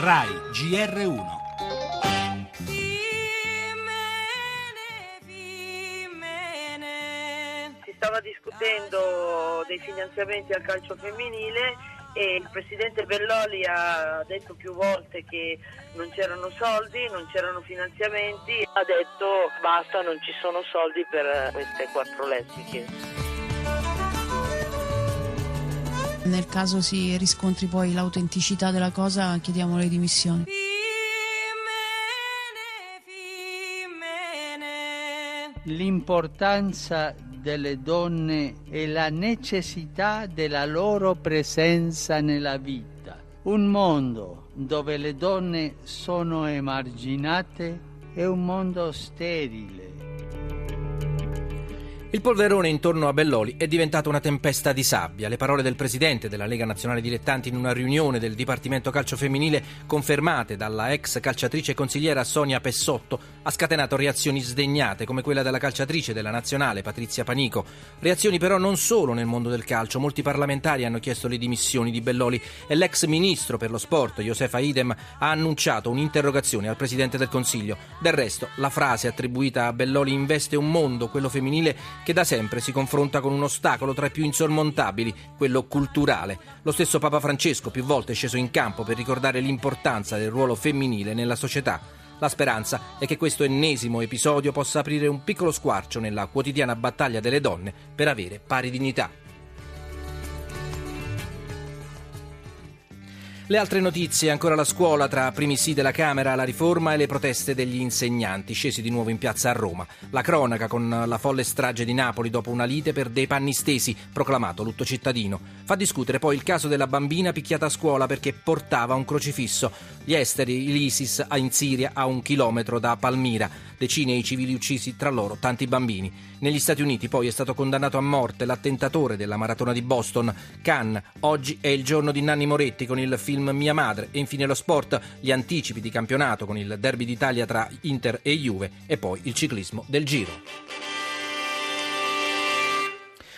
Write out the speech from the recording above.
RAI GR1. Si stava discutendo dei finanziamenti al calcio femminile e il presidente Belloli ha detto più volte che non c'erano soldi, non c'erano finanziamenti, ha detto basta, non ci sono soldi per queste quattro lesbiche. Nel caso si riscontri poi l'autenticità della cosa, chiediamo le dimissioni. L'importanza delle donne e la necessità della loro presenza nella vita. Un mondo dove le donne sono emarginate è un mondo sterile. Il polverone intorno a Belloli è diventato una tempesta di sabbia. Le parole del presidente della Lega Nazionale Dilettanti in una riunione del Dipartimento Calcio Femminile, confermate dalla ex calciatrice consigliera Sonia Pessotto, ha scatenato reazioni sdegnate come quella della calciatrice della Nazionale Patrizia Panico. Reazioni però non solo nel mondo del calcio. Molti parlamentari hanno chiesto le dimissioni di Belloli e l'ex ministro per lo sport, Josefa Idem, ha annunciato un'interrogazione al presidente del Consiglio. Del resto, la frase attribuita a Belloli investe un mondo, quello femminile, che da sempre si confronta con un ostacolo tra i più insormontabili, quello culturale. Lo stesso Papa Francesco più volte è sceso in campo per ricordare l'importanza del ruolo femminile nella società. La speranza è che questo ennesimo episodio possa aprire un piccolo squarcio nella quotidiana battaglia delle donne per avere pari dignità. Le altre notizie, ancora la scuola tra primi sì della Camera, la riforma e le proteste degli insegnanti, scesi di nuovo in piazza a Roma. La cronaca con la folle strage di Napoli dopo una lite per dei panni stesi, proclamato lutto cittadino. Fa discutere poi il caso della bambina picchiata a scuola perché portava un crocifisso. Gli esteri, l'ISIS in Siria a un chilometro da Palmira. Decine i civili uccisi, tra loro tanti bambini. Negli Stati Uniti poi è stato condannato a morte l'attentatore della maratona di Boston, Khan. Oggi è il giorno di Nanni Moretti con il film mia Madre e infine lo sport, gli anticipi di campionato con il derby d'Italia tra Inter e Juve e poi il ciclismo del Giro.